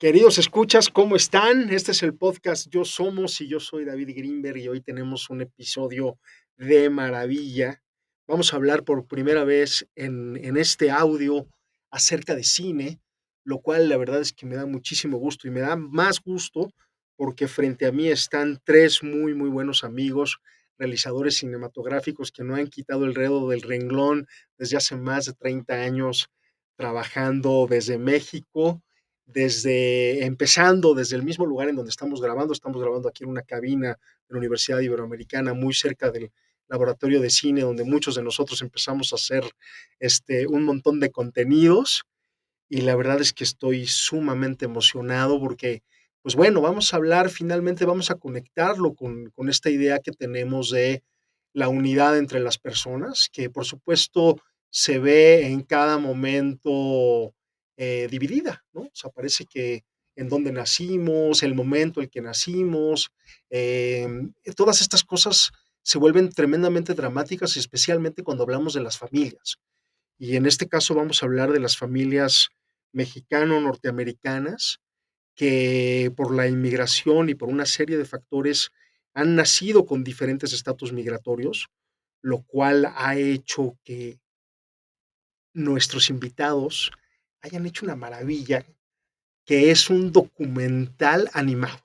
Queridos escuchas, ¿cómo están? Este es el podcast Yo Somos y yo soy David Greenberg y hoy tenemos un episodio de maravilla. Vamos a hablar por primera vez en, en, este audio acerca de cine, lo cual la verdad es que me da muchísimo gusto y me da más gusto porque frente a mí están tres muy, muy buenos amigos, realizadores cinematográficos que no han quitado el dedo del renglón desde hace más de 30 años trabajando desde México desde empezando desde el mismo lugar en donde estamos grabando, estamos grabando aquí en una cabina de la Universidad Iberoamericana, muy cerca del laboratorio de cine, donde muchos de nosotros empezamos a hacer este, un montón de contenidos. Y la verdad es que estoy sumamente emocionado porque, pues bueno, vamos a hablar, finalmente vamos a conectarlo con, con esta idea que tenemos de la unidad entre las personas, que por supuesto se ve en cada momento eh, dividida, ¿no? O sea, parece que en dónde nacimos, el momento en que nacimos, em, todas estas cosas se vuelven tremendamente dramáticas, especialmente cuando hablamos de las familias. Y en este caso vamos a hablar de las familias mexicano-norteamericanas que por la inmigración y por una serie de factores han nacido con diferentes estatus migratorios, lo cual ha hecho que nuestros invitados hayan hecho una maravilla, que es un documental animado.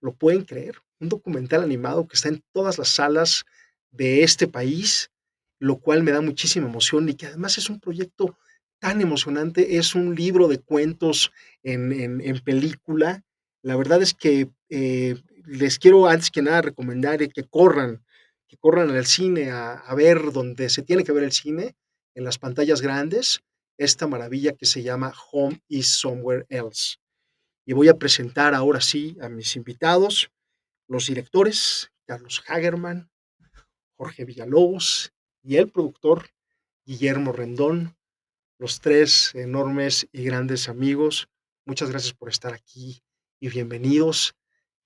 ¿Lo pueden creer? Un documental animado que está en todas las salas de este país, lo cual me da muchísima emoción y que además es un proyecto tan emocionante. Es un libro de cuentos en, película. La verdad es que eh, les quiero antes que nada recomendar que corran, que corran al cine a, a ver donde se tiene que ver el cine, en las pantallas grandes esta maravilla que se llama Home is Somewhere Else. Y voy a presentar ahora sí a mis invitados, los directores, Carlos Hagerman, Jorge Villalobos y el productor Guillermo Rendón, los tres enormes y grandes amigos. Muchas gracias por estar aquí y bienvenidos.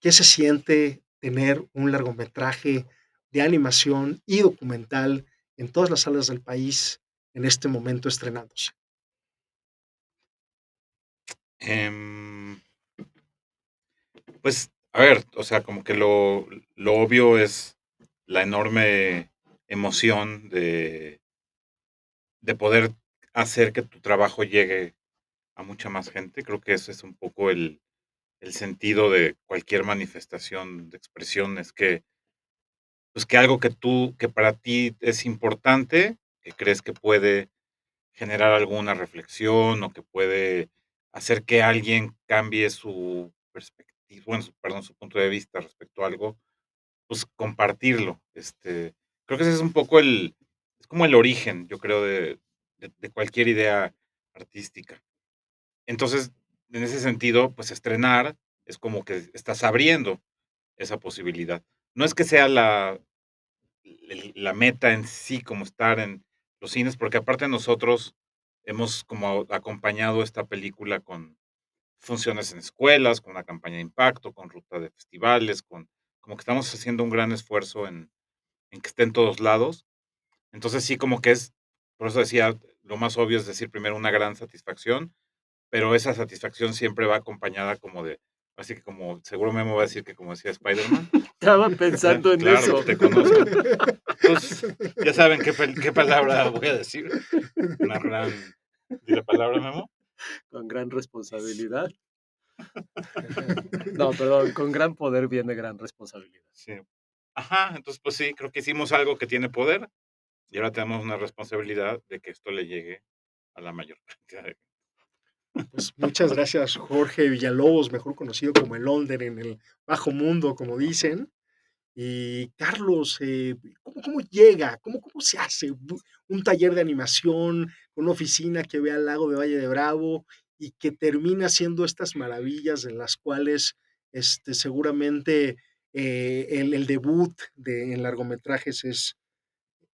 ¿Qué se siente tener un largometraje de animación y documental en todas las salas del país en este momento estrenándose? Em, pues, a ver, o sea, como que lo, lo obvio es la enorme emoción de, de poder hacer que tu trabajo llegue a mucha más gente. Creo que ese es un poco el, el sentido de cualquier manifestación de expresión, es que, pues que algo que tú, que para ti es importante, que crees que puede generar alguna reflexión o que puede hacer que alguien cambie su perspectiva, bueno, perdón, su punto de vista respecto a algo, pues compartirlo. Este, creo que ese es un poco el, es como el origen, yo creo, de, de, cualquier idea artística. Entonces, en ese sentido, pues estrenar es como que estás abriendo esa posibilidad. No es que sea la, la meta en sí, como estar en los cines, porque aparte nosotros hemos como acompañado esta película con funciones en escuelas, con una campaña de impacto, con ruta de festivales, con como que estamos haciendo un gran esfuerzo en, en que esté en todos lados. Entonces sí, como que es, por eso decía, lo más obvio es decir primero una gran satisfacción, pero esa satisfacción siempre va acompañada como de, así que como, seguro me va a decir que como decía Spider-Man. Estaba pensando en claro, eso. te conozco. Entonces, ya saben qué, qué palabra voy a decir. Una gran, ¿di la palabra, Memo? Con gran responsabilidad. No, perdón, con gran poder viene gran responsabilidad. Sí. Ajá, entonces pues sí, creo que hicimos algo que tiene poder y ahora tenemos una responsabilidad de que esto le llegue a la mayor cantidad de pues muchas gracias, Jorge Villalobos, mejor conocido como el Onder en el bajo mundo, como dicen. Y Carlos, eh, ¿cómo, llega? ¿Cómo, ¿Cómo se hace un taller de animación, una oficina que ve al lago de Valle de Bravo y que termina haciendo estas maravillas en las cuales este, seguramente eh, el, debut de, en largometrajes es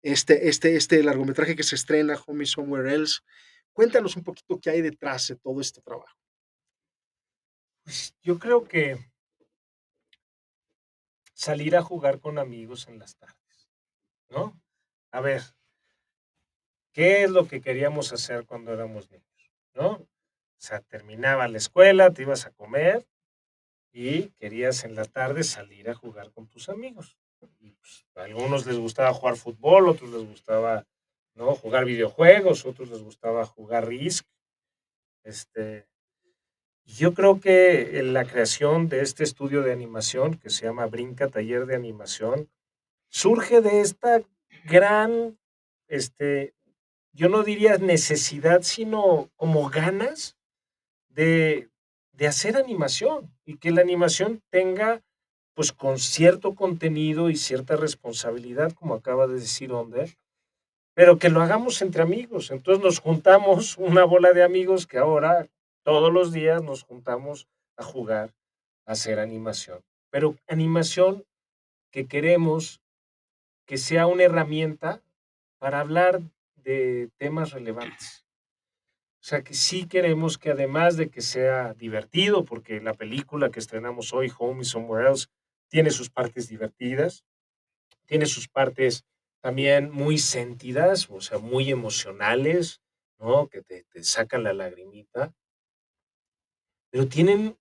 este, este, este largometraje que se estrena, Homie Somewhere Else, Cuéntanos un poquito qué hay detrás de todo este trabajo. Pues yo creo que salir a jugar con amigos en las tardes, ¿no? A ver, ¿qué es lo que queríamos hacer cuando éramos niños, ¿no? O sea, terminaba la escuela, te ibas a comer y querías en la tarde salir a jugar con tus amigos. Y, pues, a algunos les gustaba jugar fútbol, otros les gustaba ¿no? jugar videojuegos, otros les gustaba jugar Risk. Este, yo creo que la creación de este estudio de animación que se llama Brinca Taller de Animación surge de esta gran, este, yo no diría necesidad, sino como ganas de, de hacer animación y que la animación tenga pues con cierto contenido y cierta responsabilidad, como acaba de decir Onder, pero que lo hagamos entre amigos. Entonces nos juntamos una bola de amigos que ahora todos los días nos juntamos a jugar, a hacer animación. Pero animación que queremos que sea una herramienta para hablar de temas relevantes. O sea que sí queremos que además de que sea divertido, porque la película que estrenamos hoy, Home is Somewhere Else, tiene sus partes divertidas, tiene sus partes también muy sentidas, o sea, muy emocionales, ¿no? Que te, te sacan la lagrimita. Pero tienen,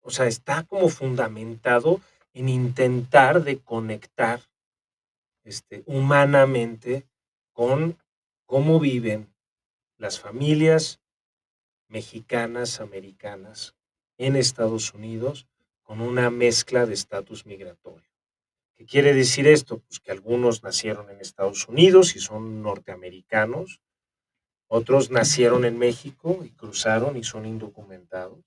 o sea, está como fundamentado en intentar de conectar este, humanamente con cómo viven las familias mexicanas, americanas en Estados Unidos con una mezcla de estatus migratorio. ¿Qué quiere decir esto? Pues que algunos nacieron en Estados Unidos y son norteamericanos, otros nacieron en México y cruzaron y son indocumentados.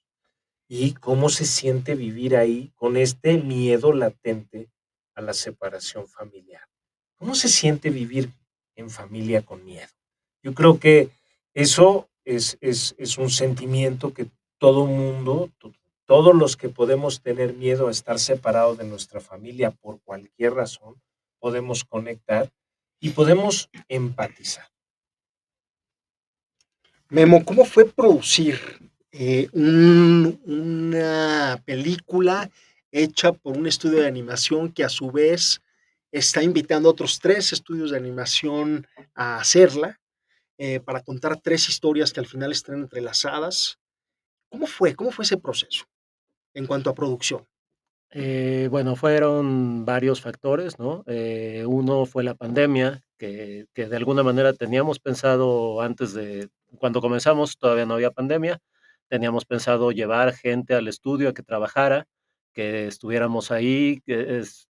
¿Y cómo se siente vivir ahí con este miedo latente a la separación familiar? ¿Cómo se siente vivir en familia con miedo? Yo creo que eso es, es, es un sentimiento que todo mundo, todos los que podemos tener miedo a estar separados de nuestra familia por cualquier razón, podemos conectar y podemos empatizar. Memo, ¿cómo fue producir eh, un- una película hecha por un estudio de animación que a su vez está invitando a otros tres estudios de animación a hacerla eh, para contar tres historias que al final estén entrelazadas? ¿Cómo fue? ¿Cómo fue ese proceso en cuanto a producción? Eh, bueno, fueron varios factores, ¿no? Eh, uno fue la pandemia, que, que de alguna manera teníamos pensado antes de, cuando comenzamos todavía no había pandemia, teníamos pensado llevar gente al estudio a que trabajara, que estuviéramos ahí, que es,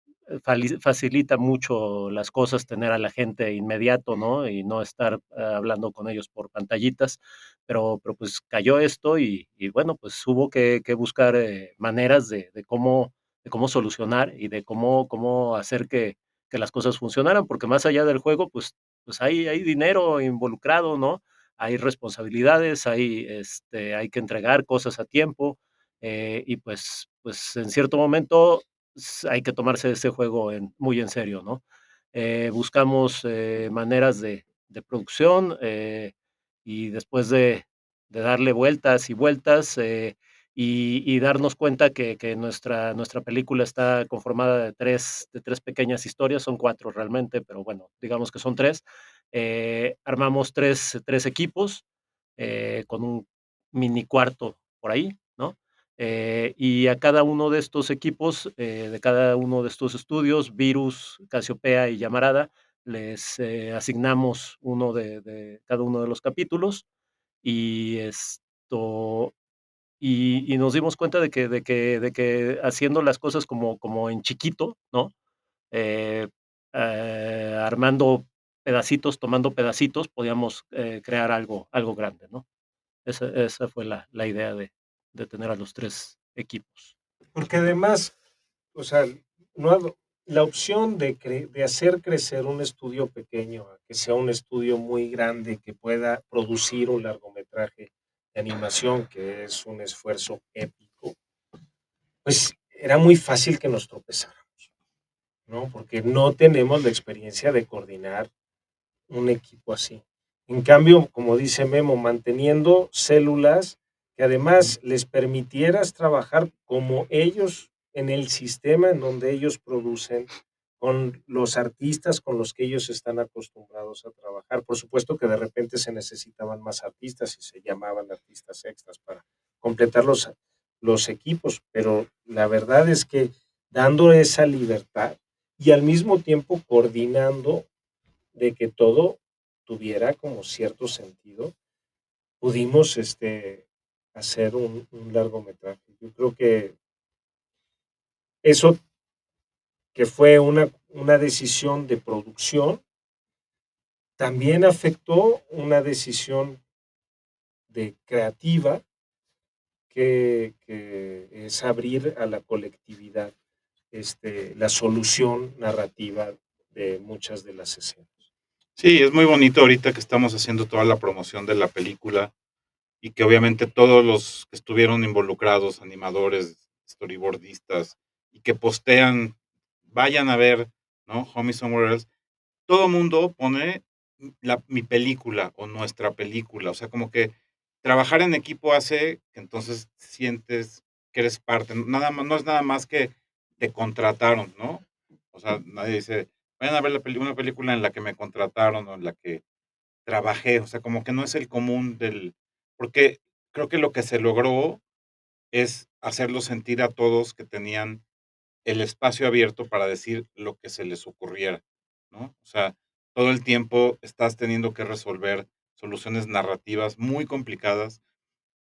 facilita mucho las cosas tener a la gente inmediato, ¿no? Y no estar eh, hablando con ellos por pantallitas, pero, pero pues cayó esto y, y bueno, pues hubo que, que buscar eh, maneras de, de cómo de cómo solucionar y de cómo, cómo hacer que, que las cosas funcionaran, porque más allá del juego, pues, pues hay, hay dinero involucrado, ¿no? Hay responsabilidades, hay, este, hay que entregar cosas a tiempo eh, y pues, pues en cierto momento hay que tomarse ese juego muy en serio, ¿no? Eh, buscamos eh, maneras de, producción eh, y después de, darle vueltas y vueltas, y, darnos cuenta que, que nuestra, nuestra película está conformada de tres, de tres pequeñas historias, son cuatro realmente, pero bueno, digamos que son tres. Armamos tres, tres equipos con un mini cuarto por ahí. Eh, y a cada uno de estos equipos, eh, de cada uno de estos estudios, Virus, Casiopea y Llamarada, les eh, asignamos uno de, cada uno de los capítulos y esto y, y nos dimos cuenta de que, de que, de que haciendo las cosas como, como en chiquito, ¿no? Armando pedacitos, tomando pedacitos, podíamos crear algo, algo grande, ¿no? Esa, esa fue la, la idea de, de tener a los tres equipos. Porque además, o sea, no, la opción de, hacer crecer un estudio pequeño que sea un estudio muy grande que pueda producir un largometraje de animación, que es un esfuerzo épico, pues era muy fácil que nos tropezáramos, ¿no? Porque no tenemos la experiencia de coordinar un equipo así. En cambio, como dice Memo, manteniendo células que además les permitieras trabajar como ellos en el sistema en donde ellos producen con los artistas con los que ellos están acostumbrados a trabajar. Por supuesto que de repente se necesitaban más artistas y se llamaban artistas extras para completar los, los equipos, pero la verdad es que dando esa libertad y al mismo tiempo coordinando de que todo tuviera como cierto sentido, pudimos este, hacer un, largometraje. Yo creo que eso que fue una, una decisión de producción, también afectó una decisión de creativa que, es abrir a la colectividad este, la solución narrativa de muchas de las escenas. Sí, es muy bonito ahorita que estamos haciendo toda la promoción de la película y que obviamente todos los que estuvieron involucrados, animadores, storyboardistas, y que postean vayan a ver, ¿no? Homie Somewhere Else. Todo mundo pone la, mi película o nuestra película. O sea, como que trabajar en equipo hace que entonces sientes que eres parte. Nada más, no es nada más que te contrataron, ¿no? O sea, nadie dice, vayan a ver la una película en la que me contrataron o en la que trabajé. O sea, como que no es el común del. Porque creo que lo que se logró es hacerlo sentir a todos que tenían el espacio abierto para decir lo que se les ocurriera, ¿no? O sea, todo el tiempo estás teniendo que resolver soluciones narrativas muy complicadas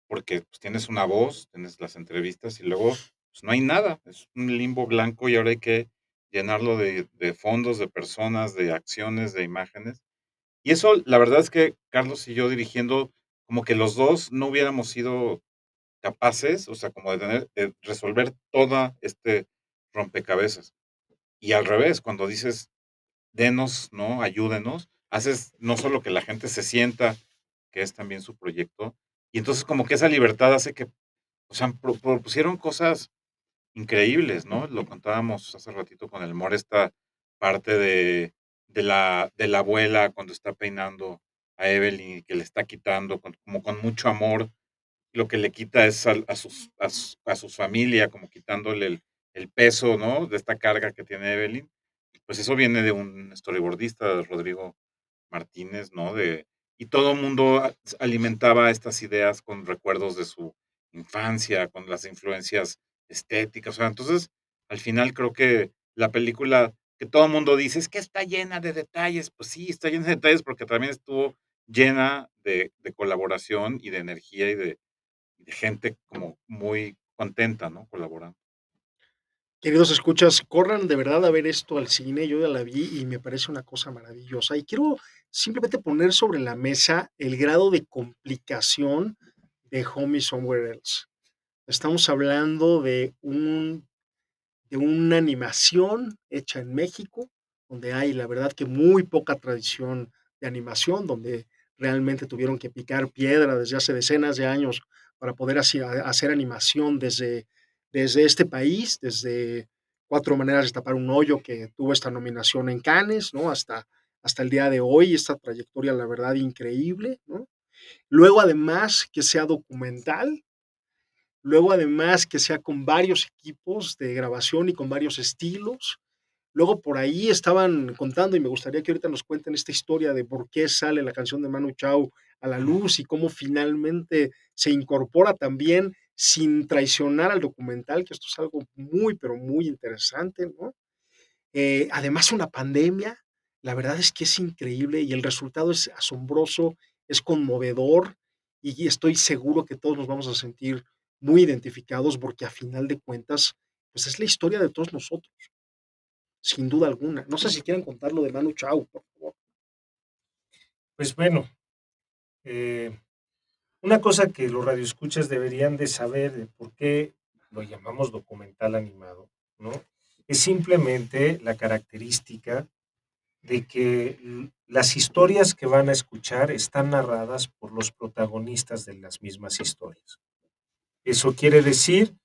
porque pues, tienes una voz, tienes las entrevistas y luego pues, no hay nada, es un limbo blanco y ahora hay que llenarlo de, de fondos, de personas, de acciones, de imágenes. Y eso, la verdad es que Carlos y yo dirigiendo, como que los dos no hubiéramos sido capaces, o sea, como de tener, resolver toda este rompecabezas. Y al revés, cuando dices, denos, ¿no? Ayúdenos, haces no solo que la gente se sienta que es también su proyecto, y entonces como que esa libertad hace que, o sea, propusieron cosas increíbles, ¿no? Lo contábamos hace ratito con el Mor, esta parte de, de, la, de la abuela cuando está peinando a Evelyn que le está quitando como con mucho amor, lo que le quita es a, sus, a, a su familia, como quitándole el, el peso, ¿no? De esta carga que tiene Evelyn, pues eso viene de un storyboardista, Rodrigo Martínez, ¿no? De, y todo el mundo alimentaba estas ideas con recuerdos de su infancia, con las influencias estéticas. O sea, entonces, al final creo que la película que todo el mundo dice es que está llena de detalles. Pues sí, está llena de detalles porque también estuvo llena de, colaboración y de energía y de, de gente como muy contenta, ¿no? Colaborando. Queridos escuchas, corran de verdad a ver esto al cine. Yo ya la vi y me parece una cosa maravillosa. Y quiero simplemente poner sobre la mesa el grado de complicación de Homie Somewhere Else. Estamos hablando de, un, de una animación hecha en México, donde hay, la verdad, que muy poca tradición de animación, donde realmente tuvieron que picar piedra desde hace decenas de años para poder hacer animación desde desde este país, desde Cuatro Maneras de Tapar un Hoyo, que tuvo esta nominación en Cannes, ¿no? Hasta, hasta el día de hoy, esta trayectoria, la verdad, increíble, ¿no? Luego, además, que sea documental, luego, además, que sea con varios equipos de grabación y con varios estilos. Luego, por ahí estaban contando, y me gustaría que ahorita nos cuenten esta historia de por qué sale la canción de Manu Chao a la luz y cómo finalmente se incorpora también sin traicionar al documental, que esto es algo muy, pero muy interesante, ¿no? Eh, además, una pandemia, la verdad es que es increíble y el resultado es asombroso, es conmovedor y estoy seguro que todos nos vamos a sentir muy identificados porque a final de cuentas, pues es la historia de todos nosotros, sin duda alguna. No sé si quieren contarlo de Manu Chao, por favor. Pues bueno, eh, una cosa que los radioescuchas deberían de saber de por qué lo llamamos documental animado, ¿no? Es simplemente la característica de que las historias que van a escuchar están narradas por los protagonistas de las mismas historias. Eso quiere decir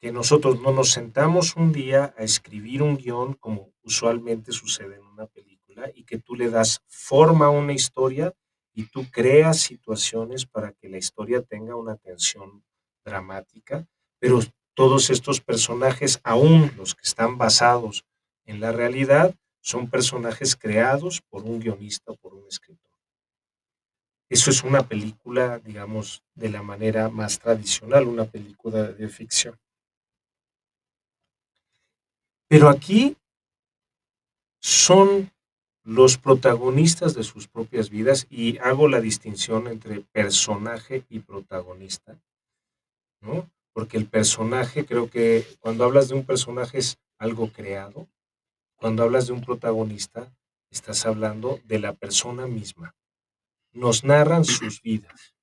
que nosotros no nos sentamos un día a escribir un guion como usualmente sucede en una película y que tú le das forma a una historia y tú creas situaciones para que la historia tenga una tensión dramática, pero todos estos personajes, aún los que están basados En la realidad son personajes creados por un guionista o por un escritor. Eso es una película, digamos, de la manera más tradicional, una película de ficción. Pero aquí son los protagonistas de sus propias vidas y hago la distinción entre personaje y protagonista, ¿no? Porque el personaje, creo que cuando hablas de un personaje es algo creado, cuando hablas de un protagonista, estás hablando de la persona misma. Nos narran sus vidas.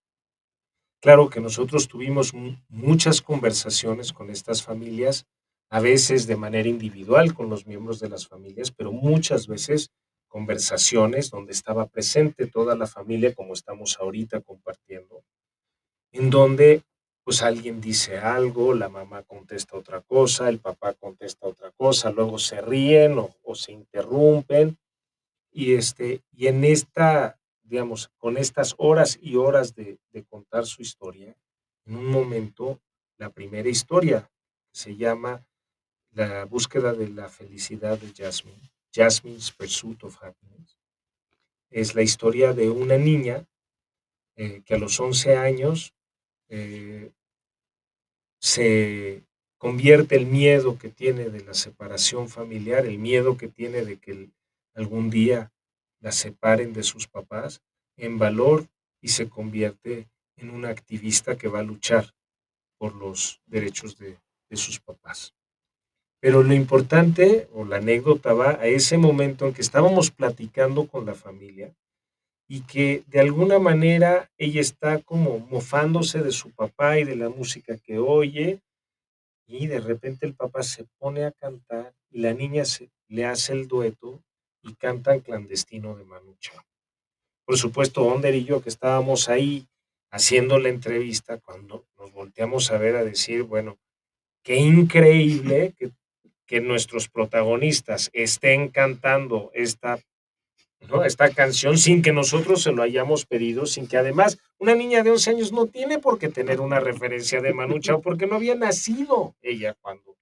Claro que nosotros tuvimos muchas conversaciones con estas familias a veces de manera individual con los miembros de las familias, pero muchas veces conversaciones donde estaba presente toda la familia como estamos ahorita compartiendo, en donde pues alguien dice algo, la mamá contesta otra cosa, el papá contesta otra cosa, luego se ríen o, se interrumpen y este y en esta digamos con estas horas y horas de, contar su historia, en un momento la primera historia se llama la búsqueda de la felicidad de Jasmine, Jasmine's Pursuit of Happiness, es la historia de una niña eh, que a los 11 años eh, se convierte el miedo que tiene de la separación familiar, el miedo que tiene de que algún día la separen de sus papás, en valor y se convierte en una activista que va a luchar por los derechos de sus papás. Pero lo importante o la anécdota va a ese momento en que estábamos platicando con la familia y que de alguna manera ella está como mofándose de su papá y de la música que oye y de repente el papá se pone a cantar y la niña se, le hace el dueto y cantan clandestino de Manucha. Por supuesto, Onder y yo que estábamos ahí haciendo la entrevista, cuando nos volteamos a ver a decir, bueno, qué increíble que que nuestros protagonistas estén cantando esta, ¿no? esta canción sin que nosotros se lo hayamos pedido, sin que además una niña de 11 años no tiene por qué tener una referencia de Manu Chao porque no había nacido ella cuando,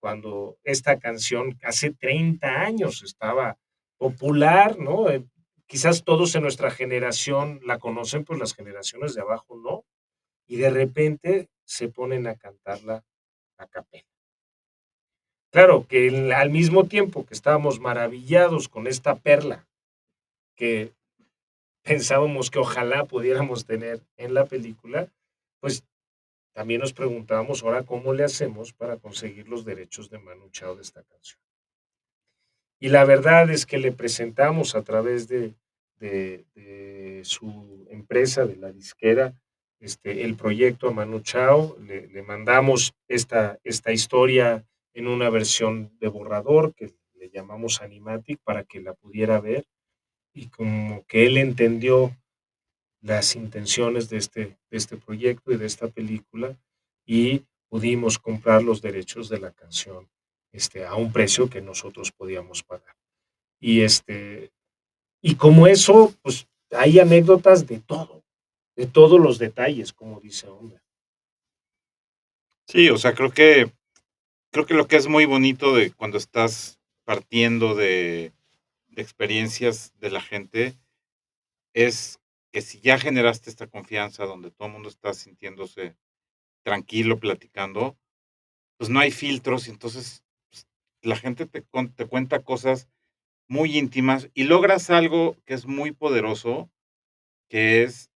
cuando esta canción hace 30 años estaba popular, ¿no? Eh, quizás todos en nuestra generación la conocen, pues las generaciones de abajo no, y de repente se ponen a cantarla a capela. Claro que al mismo tiempo que estábamos maravillados con esta perla que pensábamos que ojalá pudiéramos tener en la película, pues también nos preguntábamos ahora cómo le hacemos para conseguir los derechos de Manu Chao de esta canción. Y la verdad es que le presentamos a través de, su empresa, de la disquera, este, el proyecto a Manu Chao, le, mandamos esta, esta historia en una versión de borrador que le llamamos Animatic para que la pudiera ver y como que él entendió las intenciones de este, de este proyecto y de esta película y pudimos comprar los derechos de la canción este, a un precio que nosotros podíamos pagar. Y, este, y como eso, pues hay anécdotas de todo, de todos los detalles, como dice Hombre. Sí, o sea, creo que creo que lo que es muy bonito de cuando estás partiendo de, experiencias de la gente es que si ya generaste esta confianza donde todo el mundo está sintiéndose tranquilo, platicando, pues no hay filtros y entonces la gente te, te cuenta cosas muy íntimas y logras algo que es muy poderoso, que es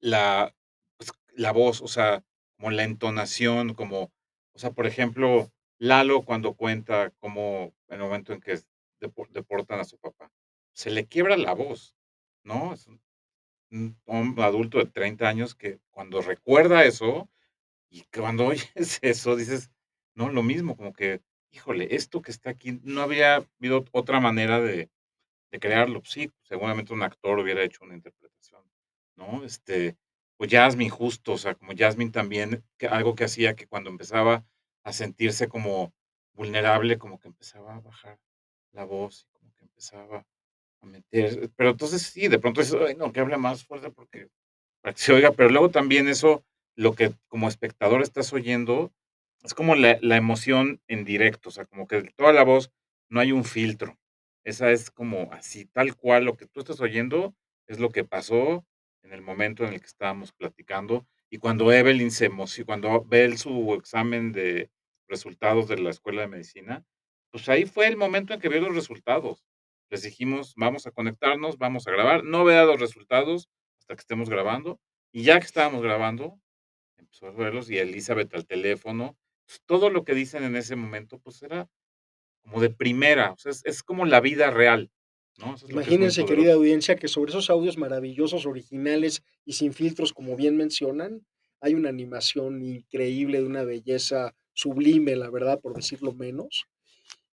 la, pues, la voz, o sea, como la entonación, como, o sea, por ejemplo, Lalo cuando cuenta cómo en el momento en que deportan a su papá, se le quiebra la voz, ¿no? Es un, adulto de 30 años que cuando recuerda eso y cuando oyes eso dices, no, lo mismo, como que, híjole, esto que está aquí, no había habido otra manera de, de crearlo. Sí, seguramente un actor hubiera hecho una interpretación, ¿no? Este, o Jasmine justo, o sea, como Jasmine también, que algo que hacía que cuando empezaba a sentirse como vulnerable, como que empezaba a bajar la voz, como que empezaba a meter, pero entonces sí, de pronto es, no, que hable más fuerte porque para que se oiga, pero luego también eso, lo que como espectador estás oyendo, es como la, la emoción en directo, o sea, como que toda la voz no hay un filtro. Esa es como así, tal cual, lo que tú estás oyendo es lo que pasó en el momento en el que estábamos platicando. Y cuando Evelyn se emociona, cuando ve su examen de resultados de la escuela de medicina, pues ahí fue el momento en que vio los resultados. Les dijimos, vamos a conectarnos, vamos a grabar. No vea los resultados hasta que estemos grabando. Y ya que estábamos grabando, empezó a verlos y Elizabeth al teléfono. Todo lo que dicen en ese momento, pues era como de primera. O sea, es, como la vida real. ¿no? Imagínense, querida audiencia, que sobre esos audios maravillosos, originales y sin filtros, como bien mencionan, hay una animación increíble de una belleza sublime, la verdad, por decirlo menos.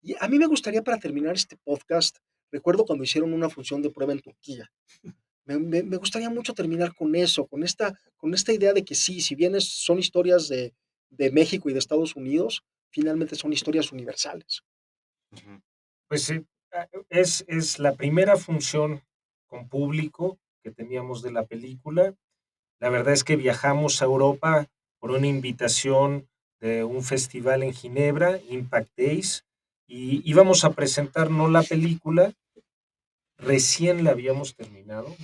Y a mí me gustaría para terminar este podcast, recuerdo cuando hicieron una función de prueba en Turquía. Me, gustaría mucho terminar con eso, con esta, con esta idea de que sí, si bien son historias de, de México y de Estados Unidos, finalmente son historias universales. Pues sí, ah, es, es la primera función con público que teníamos de la película. La verdad es que viajamos a Europa por una invitación de un festival en Ginebra, Impact Days, y íbamos a presentar no la película, recién la habíamos terminado,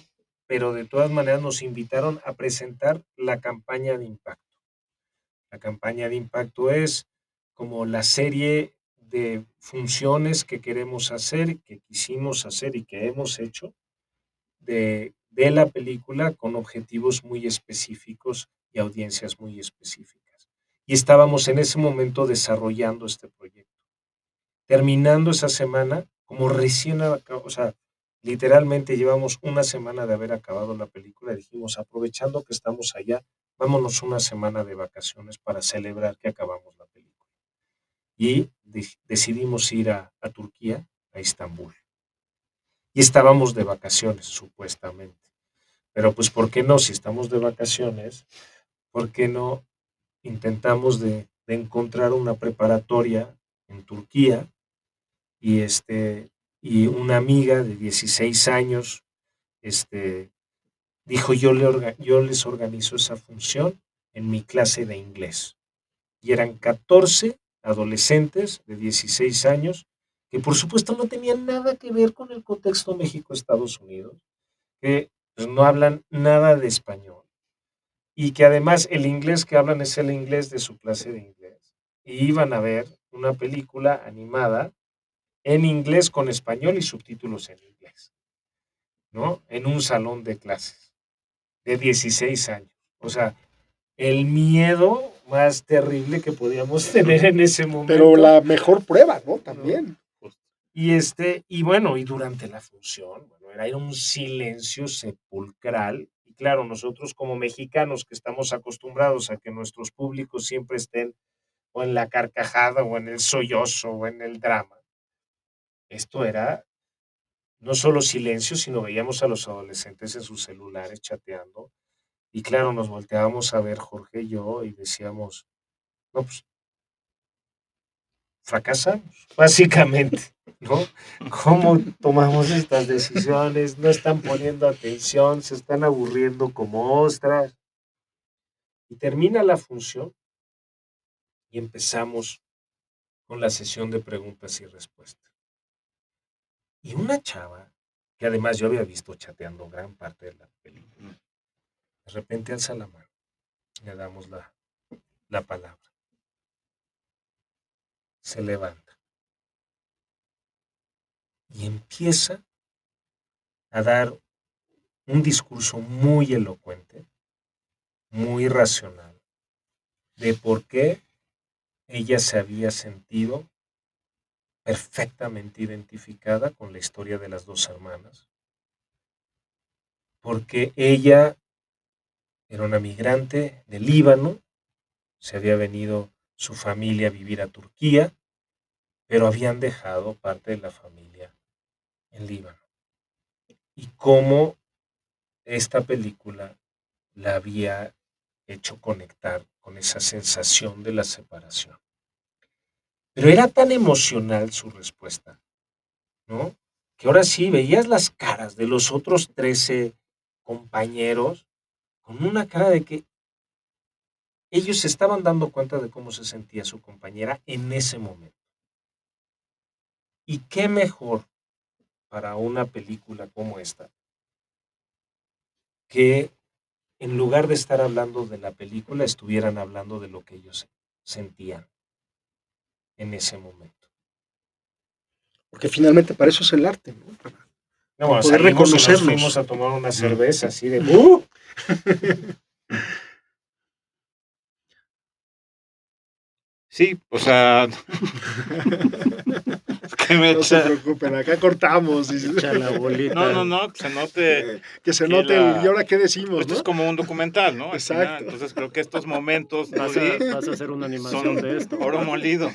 pero de todas maneras nos invitaron a presentar la campaña de impacto. La campaña de impacto es como la serie de funciones que queremos hacer, que quisimos hacer y que hemos hecho de, de la película con objetivos muy específicos y audiencias muy específicas. Y estábamos en ese momento desarrollando este proyecto. Terminando esa semana, como recién, o sea, literalmente llevamos una semana de haber acabado la película, dijimos, aprovechando que estamos allá, vámonos una semana de vacaciones para celebrar que acabamos la película y decidimos ir a, Turquía, a Estambul. Y estábamos de vacaciones, supuestamente. Pero pues, ¿por qué no? Si estamos de vacaciones, ¿por qué no intentamos de, encontrar una preparatoria en Turquía? Y, este, y una amiga de 16 años este, dijo, yo, le yo les organizo esa función en mi clase de inglés. Y eran 14 adolescentes de 16 años, que por supuesto no tenían nada que ver con el contexto México-Estados Unidos, que pues, no hablan nada de español y que además el inglés que hablan es el inglés de su clase de inglés. Y iban a ver una película animada en inglés con español y subtítulos en inglés, ¿no? En un salón de clases de 16 años. O sea, el miedo más terrible que podíamos tener en ese momento. Pero la mejor prueba, ¿no? También. Y este, y bueno, y durante la función, bueno, era un silencio sepulcral. Y claro, nosotros como mexicanos que estamos acostumbrados a que nuestros públicos siempre estén o en la carcajada o en el sollozo o en el drama. Esto era no solo silencio, sino veíamos a los adolescentes en sus celulares chateando y claro, nos volteábamos a ver Jorge y yo y decíamos, no, pues fracasamos, básicamente, ¿no? ¿Cómo tomamos estas decisiones? No están poniendo atención, se están aburriendo como ostras. Y termina la función y empezamos con la sesión de preguntas y respuestas. Y una chava, que además yo había visto chateando gran parte de la película, de repente alza la mano. Le damos la, la palabra. Se levanta. Y empieza a dar un discurso muy elocuente, muy racional, de por qué ella se había sentido perfectamente identificada con la historia de las dos hermanas, porque ella era una migrante de Líbano, se había venido su familia a vivir a Turquía, pero habían dejado parte de la familia en Líbano. Y cómo esta película la había hecho conectar con esa sensación de la separación. Pero era tan emocional su respuesta, ¿no? Que ahora sí veías las caras de los otros 13 compañeros con una cara de que ellos se estaban dando cuenta de cómo se sentía su compañera en ese momento. ¿Y qué mejor para una película como esta que en lugar de estar hablando de la película, estuvieran hablando de lo que ellos sentían en ese momento? Porque finalmente para eso es el arte, ¿no? Para No, poder salimos y nos fuimos a tomar una cerveza así de ¡Uh! Sí, o sea, me No se preocupen, acá cortamos. y- Echa la bolita. No, no, no, que se note. que se que note la- el, y ahora qué decimos, Esto ¿no? es como un documental, ¿no? Final. Exacto. Entonces creo que estos momentos ¿no? Vas Sí, a, vas a hacer una animación son de esto. oro molido.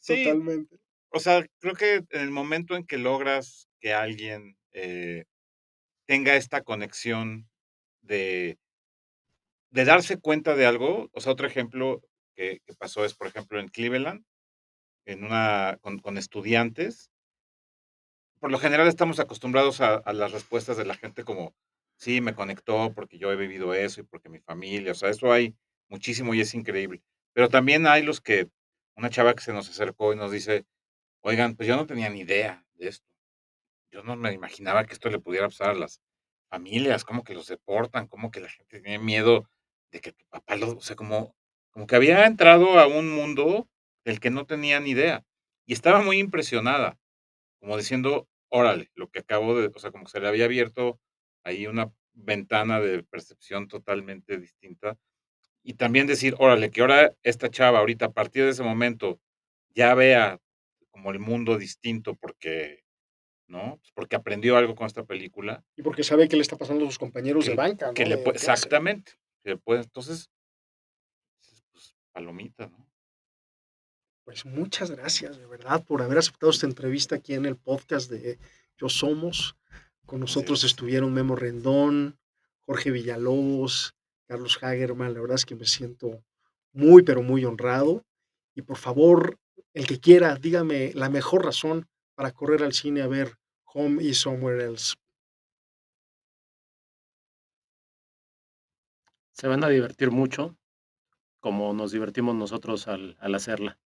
Sí, Totalmente. o sea, creo que en el momento en que logras que alguien eh, tenga esta conexión de, de darse cuenta de algo, o sea, otro ejemplo que, que pasó es, por ejemplo, en Cleveland, en una, con, con estudiantes. Por lo general estamos acostumbrados a, las respuestas de la gente como, sí, me conectó porque yo he vivido eso y porque mi familia, o sea, eso hay muchísimo y es increíble. Pero también hay los que, una chava que se nos acercó y nos dice, oigan, pues yo no tenía ni idea de esto. Yo no me imaginaba que esto le pudiera pasar a las familias, como que los deportan, como que la gente tiene miedo de que tu papá lo, o sea, como, como que había entrado a un mundo del que no tenía ni idea. Y estaba muy impresionada, como diciendo, órale, lo que acabo de, o sea, como que se le había abierto ahí una ventana de percepción totalmente distinta. Y también decir, órale, que ahora esta chava, ahorita, a partir de ese momento, ya vea como el mundo distinto porque, ¿no? Pues porque aprendió algo con esta película. Y porque sabe qué le está pasando a sus compañeros Que- de banca, ¿no? Que le puede, exactamente. Que le puede- entonces, pues, palomita, ¿no? Pues muchas gracias, de verdad, por haber aceptado esta entrevista aquí en el podcast de Yo Somos. Con nosotros es. estuvieron Memo Rendón, Jorge Villalobos, Carlos Hagerman. La verdad es que me siento muy, pero muy honrado. Y por favor, el que quiera, dígame la mejor razón para correr al cine a ver Home is Somewhere Else. Se van a divertir mucho, como nos divertimos nosotros al, al hacerla.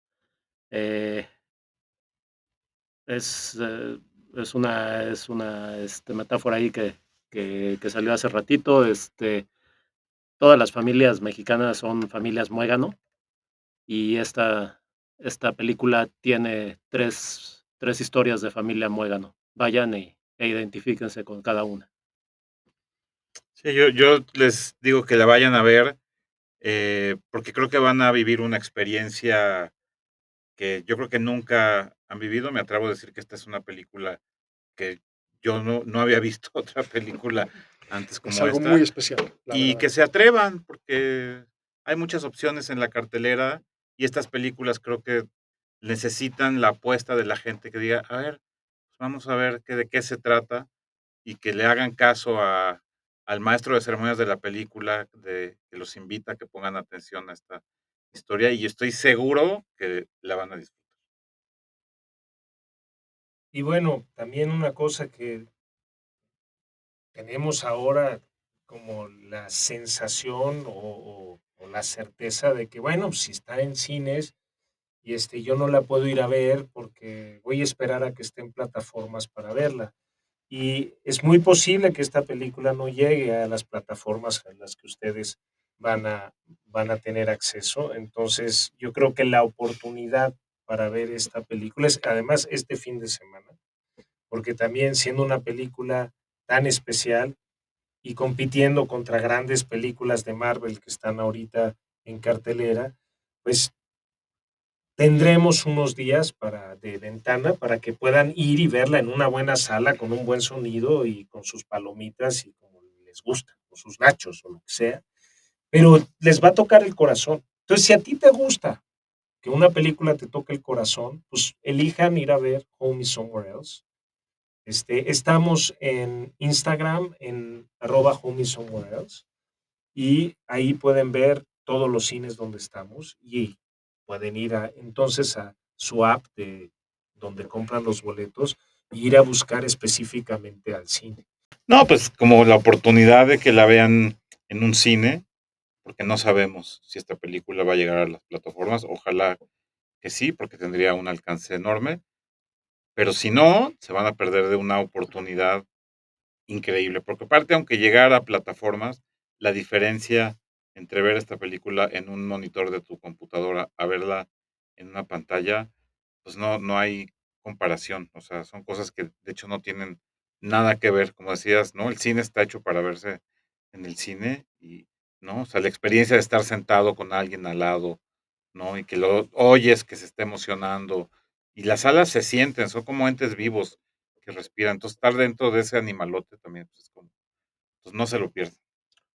Eh, es, eh, es una, es una este, metáfora ahí que, que, que salió hace ratito. Este, todas las familias mexicanas son familias muégano y esta, esta película tiene tres, tres historias de familia muégano. Vayan y, e identifíquense con cada una. Sí, yo, yo les digo que la vayan a ver eh, porque creo que van a vivir una experiencia que yo creo que nunca han vivido. Me atrevo a decir que esta es una película que yo no, no había visto otra película antes como Es algo esta. muy especial. y verdad. que se atrevan, porque hay muchas opciones en la cartelera y estas películas creo que necesitan la apuesta de la gente que diga, a ver, pues vamos a ver qué, de qué se trata y que le hagan caso a, al maestro de ceremonias de la película, de, que los invita a que pongan atención a esta historia y estoy seguro que la van a disfrutar. Y bueno, también una cosa que tenemos ahora como la sensación o la certeza de que, bueno, si está en cines y este, yo no la puedo ir a ver porque voy a esperar a que esté en plataformas para verla. Y es muy posible que esta película no llegue a las plataformas a las que ustedes van a, van a tener acceso. Entonces, yo creo que la oportunidad para ver esta película es además este fin de semana, porque también siendo una película tan especial y compitiendo contra grandes películas de Marvel que están ahorita en cartelera, pues tendremos unos días para, de ventana para que puedan ir y verla en una buena sala con un buen sonido y con sus palomitas y como les gusta, con sus nachos o lo que sea, pero les va a tocar el corazón. Entonces, si a ti te gusta que una película te toque el corazón, pues elijan ir a ver Home is Somewhere Else. Este, estamos en Instagram, en arroba Home is Somewhere Else, y ahí pueden ver todos los cines donde estamos y pueden ir a, entonces a su app de donde compran los boletos e ir a buscar específicamente al cine. No, pues como la oportunidad de que la vean en un cine, porque no sabemos si esta película va a llegar a las plataformas. Ojalá que sí, porque tendría un alcance enorme. Pero si no, se van a perder de una oportunidad increíble. Porque aparte, aunque llegara a plataformas, la diferencia entre ver esta película en un monitor de tu computadora a verla en una pantalla, pues no, no hay comparación. O sea, son cosas que de hecho no tienen nada que ver. Como decías, ¿no? El cine está hecho para verse en el cine y, ¿no? O sea, la experiencia de estar sentado con alguien al lado, ¿no? Y que lo oyes que se está emocionando. Y las alas se sienten, son como entes vivos que respiran. Entonces, estar dentro de ese animalote también, pues, es como, pues no se lo pierdan.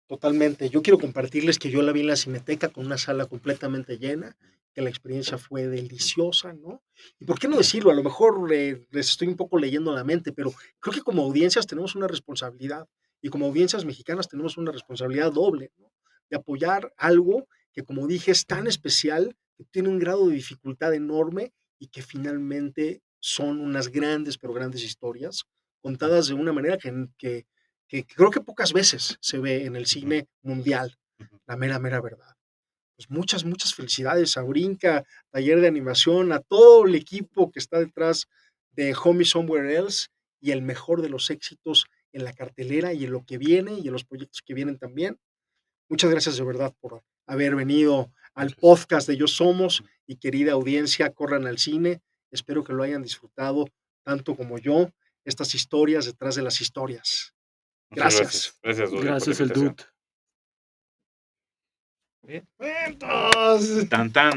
Totalmente. Yo quiero compartirles que yo la vi en la Cineteca con una sala completamente llena, que la experiencia fue deliciosa, ¿no? Y por qué no decirlo, a lo mejor eh, les estoy un poco leyendo la mente, pero creo que como audiencias tenemos una responsabilidad y como audiencias mexicanas tenemos una responsabilidad doble, ¿no? De apoyar algo que, como dije, es tan especial, que tiene un grado de dificultad enorme y que finalmente son unas grandes, pero grandes historias, contadas de una manera que, que, que creo que pocas veces se ve en el cine mundial, la mera, mera verdad. Pues muchas, muchas felicidades a Brinca, Taller de Animación, a todo el equipo que está detrás de Homie Somewhere Else y el mejor de los éxitos en la cartelera y en lo que viene y en los proyectos que vienen también. Muchas gracias de verdad por haber venido al podcast de Yo Somos y querida audiencia, corran al cine. Espero que lo hayan disfrutado tanto como yo, estas historias detrás de las historias. Gracias. Gracias, gracias, gracias el dude. Bien. Entonces, tan tan.